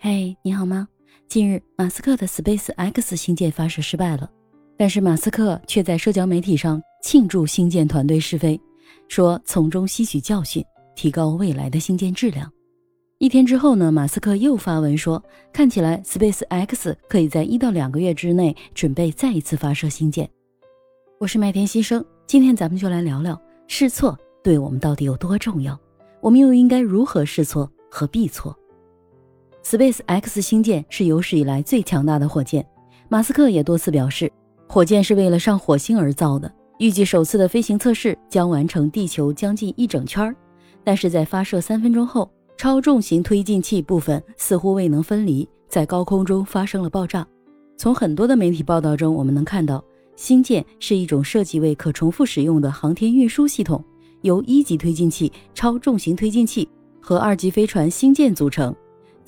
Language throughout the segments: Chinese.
嘿，你好吗？近日，马斯克的 Space X 星舰发射失败了，但是马斯克却在社交媒体上庆祝星舰团队试飞，说从中吸取教训，提高未来的星舰质量。一天之后呢，马斯克又发文说，看起来 Space X 可以在一到两个月之内准备再一次发射星舰。我是麦田新生，今天咱们就来聊聊试错对我们到底有多重要，我们又应该如何试错和避错。Space X 星舰是有史以来最强大的火箭，马斯克也多次表示，火箭是为了上火星而造的。预计首次的飞行测试将完成地球将近一整圈儿，但是在发射三分钟后，超重型推进器部分似乎未能分离，在高空中发生了爆炸。从很多的媒体报道中，我们能看到，星舰是一种设计为可重复使用的航天运输系统，由一级推进器、超重型推进器和二级飞船星舰组成。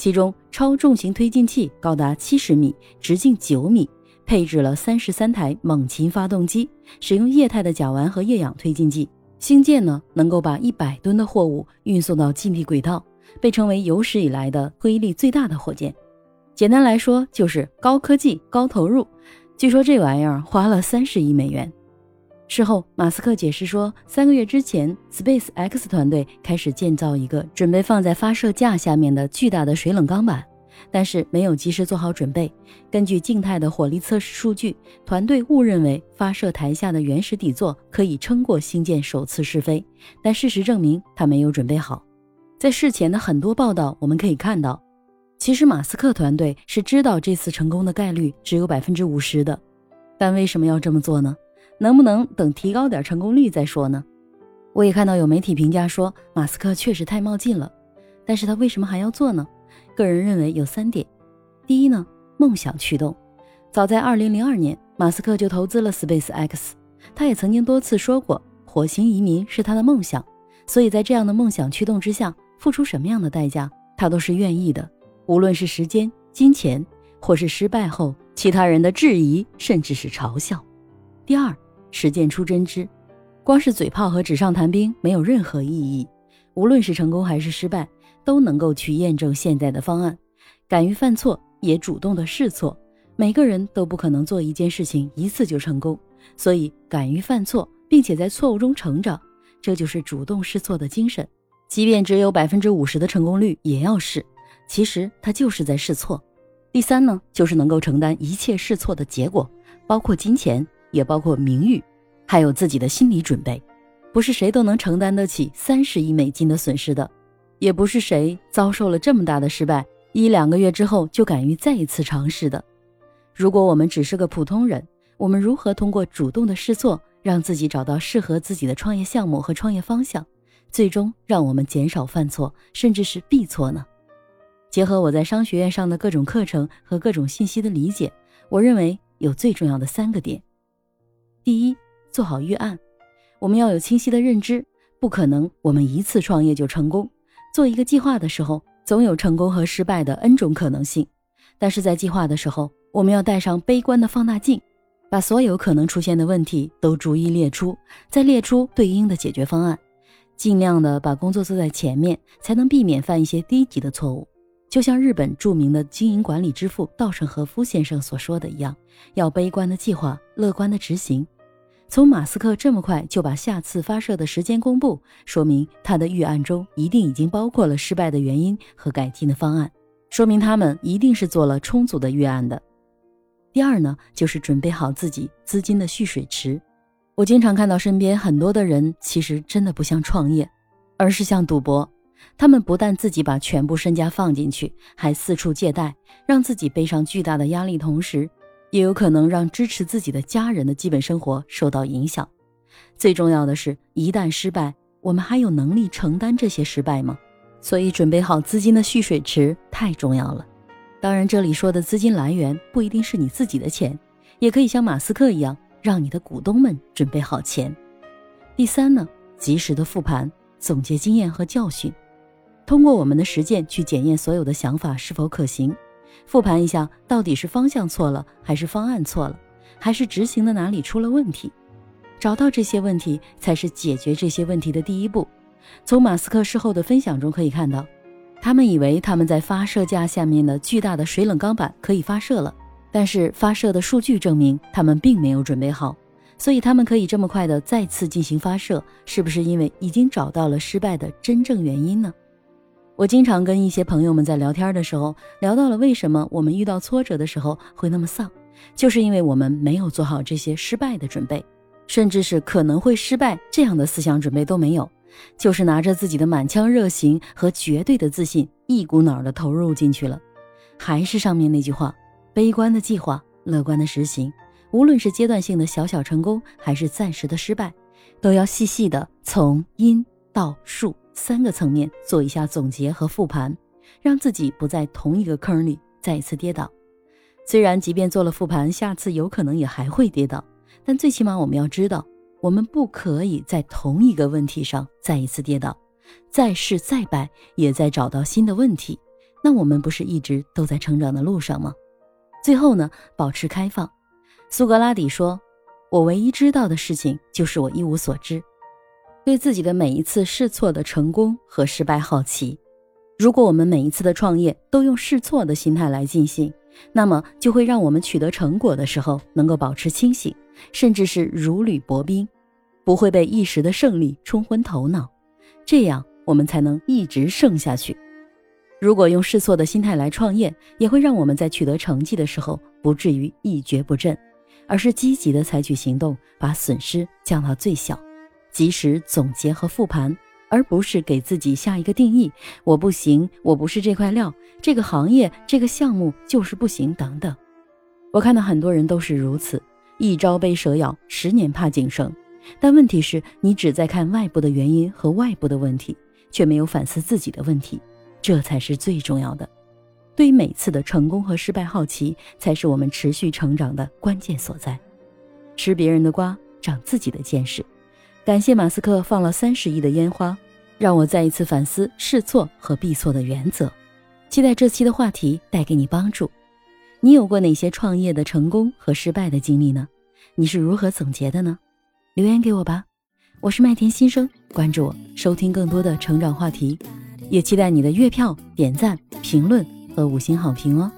其中，超重型推进器高达七十米，直径九米，配置了三十三台猛禽发动机，使用液态的甲烷和液氧推进剂。星舰呢，能够把一百吨的货物运送到近地轨道，被称为有史以来的推力最大的火箭。简单来说，就是高科技、高投入。据说这玩意儿花了三十亿美元。事后，马斯克解释说，三个月之前，Space X 团队开始建造一个准备放在发射架下面的巨大的水冷钢板，但是没有及时做好准备。根据静态的火力测试数据，团队误认为发射台下的原始底座可以撑过星舰首次试飞，但事实证明他没有准备好。在事前的很多报道，我们可以看到，其实马斯克团队是知道这次成功的概率只有百分之五十的，但为什么要这么做呢？能不能等提高点成功率再说呢？我也看到有媒体评价说，马斯克确实太冒进了，但是他为什么还要做呢？个人认为有三点。第一呢，梦想驱动。早在2002年，马斯克就投资了 Space X，他也曾经多次说过，火星移民是他的梦想。所以在这样的梦想驱动之下，付出什么样的代价，他都是愿意的，无论是时间、金钱，或是失败后其他人的质疑，甚至是嘲笑。第二。实践出真知，光是嘴炮和纸上谈兵没有任何意义。无论是成功还是失败，都能够去验证现在的方案。敢于犯错，也主动的试错。每个人都不可能做一件事情一次就成功，所以敢于犯错，并且在错误中成长，这就是主动试错的精神。即便只有百分之五十的成功率，也要试。其实他就是在试错。第三呢，就是能够承担一切试错的结果，包括金钱。也包括名誉，还有自己的心理准备，不是谁都能承担得起三十亿美金的损失的，也不是谁遭受了这么大的失败，一两个月之后就敢于再一次尝试的。如果我们只是个普通人，我们如何通过主动的试错，让自己找到适合自己的创业项目和创业方向，最终让我们减少犯错，甚至是避错呢？结合我在商学院上的各种课程和各种信息的理解，我认为有最重要的三个点。第一，做好预案，我们要有清晰的认知，不可能我们一次创业就成功。做一个计划的时候，总有成功和失败的 N 种可能性。但是在计划的时候，我们要带上悲观的放大镜，把所有可能出现的问题都逐一列出，再列出对应的解决方案，尽量的把工作做在前面，才能避免犯一些低级的错误。就像日本著名的经营管理之父稻盛和夫先生所说的一样，要悲观的计划，乐观的执行。从马斯克这么快就把下次发射的时间公布，说明他的预案中一定已经包括了失败的原因和改进的方案，说明他们一定是做了充足的预案的。第二呢，就是准备好自己资金的蓄水池。我经常看到身边很多的人，其实真的不像创业，而是像赌博。他们不但自己把全部身家放进去，还四处借贷，让自己背上巨大的压力，同时，也有可能让支持自己的家人的基本生活受到影响。最重要的是，一旦失败，我们还有能力承担这些失败吗？所以，准备好资金的蓄水池太重要了。当然，这里说的资金来源不一定是你自己的钱，也可以像马斯克一样，让你的股东们准备好钱。第三呢，及时的复盘，总结经验和教训。通过我们的实践去检验所有的想法是否可行，复盘一下到底是方向错了，还是方案错了，还是执行的哪里出了问题？找到这些问题才是解决这些问题的第一步。从马斯克事后的分享中可以看到，他们以为他们在发射架下面的巨大的水冷钢板可以发射了，但是发射的数据证明他们并没有准备好，所以他们可以这么快的再次进行发射，是不是因为已经找到了失败的真正原因呢？我经常跟一些朋友们在聊天的时候聊到了为什么我们遇到挫折的时候会那么丧，就是因为我们没有做好这些失败的准备，甚至是可能会失败这样的思想准备都没有。就是拿着自己的满腔热情和绝对的自信，一股脑的投入进去了。还是上面那句话：悲观的计划，乐观的实行。无论是阶段性的小小成功，还是暂时的失败，都要细细的从因到术三个层面做一下总结和复盘，让自己不在同一个坑里再一次跌倒。虽然即便做了复盘，下次有可能也还会跌倒，但最起码我们要知道。我们不可以在同一个问题上再一次跌倒，再试再败，也在找到新的问题。那我们不是一直都在成长的路上吗？最后呢，保持开放。苏格拉底说：“我唯一知道的事情就是我一无所知。”对自己的每一次试错的成功和失败好奇。如果我们每一次的创业都用试错的心态来进行，那么就会让我们取得成果的时候能够保持清醒。甚至是如履薄冰，不会被一时的胜利冲昏头脑，这样我们才能一直胜下去。如果用试错的心态来创业，也会让我们在取得成绩的时候不至于一蹶不振，而是积极的采取行动，把损失降到最小，及时总结和复盘，而不是给自己下一个定义：我不行，我不是这块料，这个行业这个项目就是不行等等。我看到很多人都是如此。一朝被蛇咬，十年怕井绳。但问题是，你只在看外部的原因和外部的问题，却没有反思自己的问题，这才是最重要的。对于每次的成功和失败好奇，才是我们持续成长的关键所在。吃别人的瓜，长自己的见识。感谢马斯克放了三十亿的烟花，让我再一次反思试错和必错的原则。期待这期的话题带给你帮助。你有过哪些创业的成功和失败的经历呢？你是如何总结的呢？留言给我吧。我是麦田新生，关注我，收听更多的成长话题，也期待你的月票、点赞、评论和五星好评哦。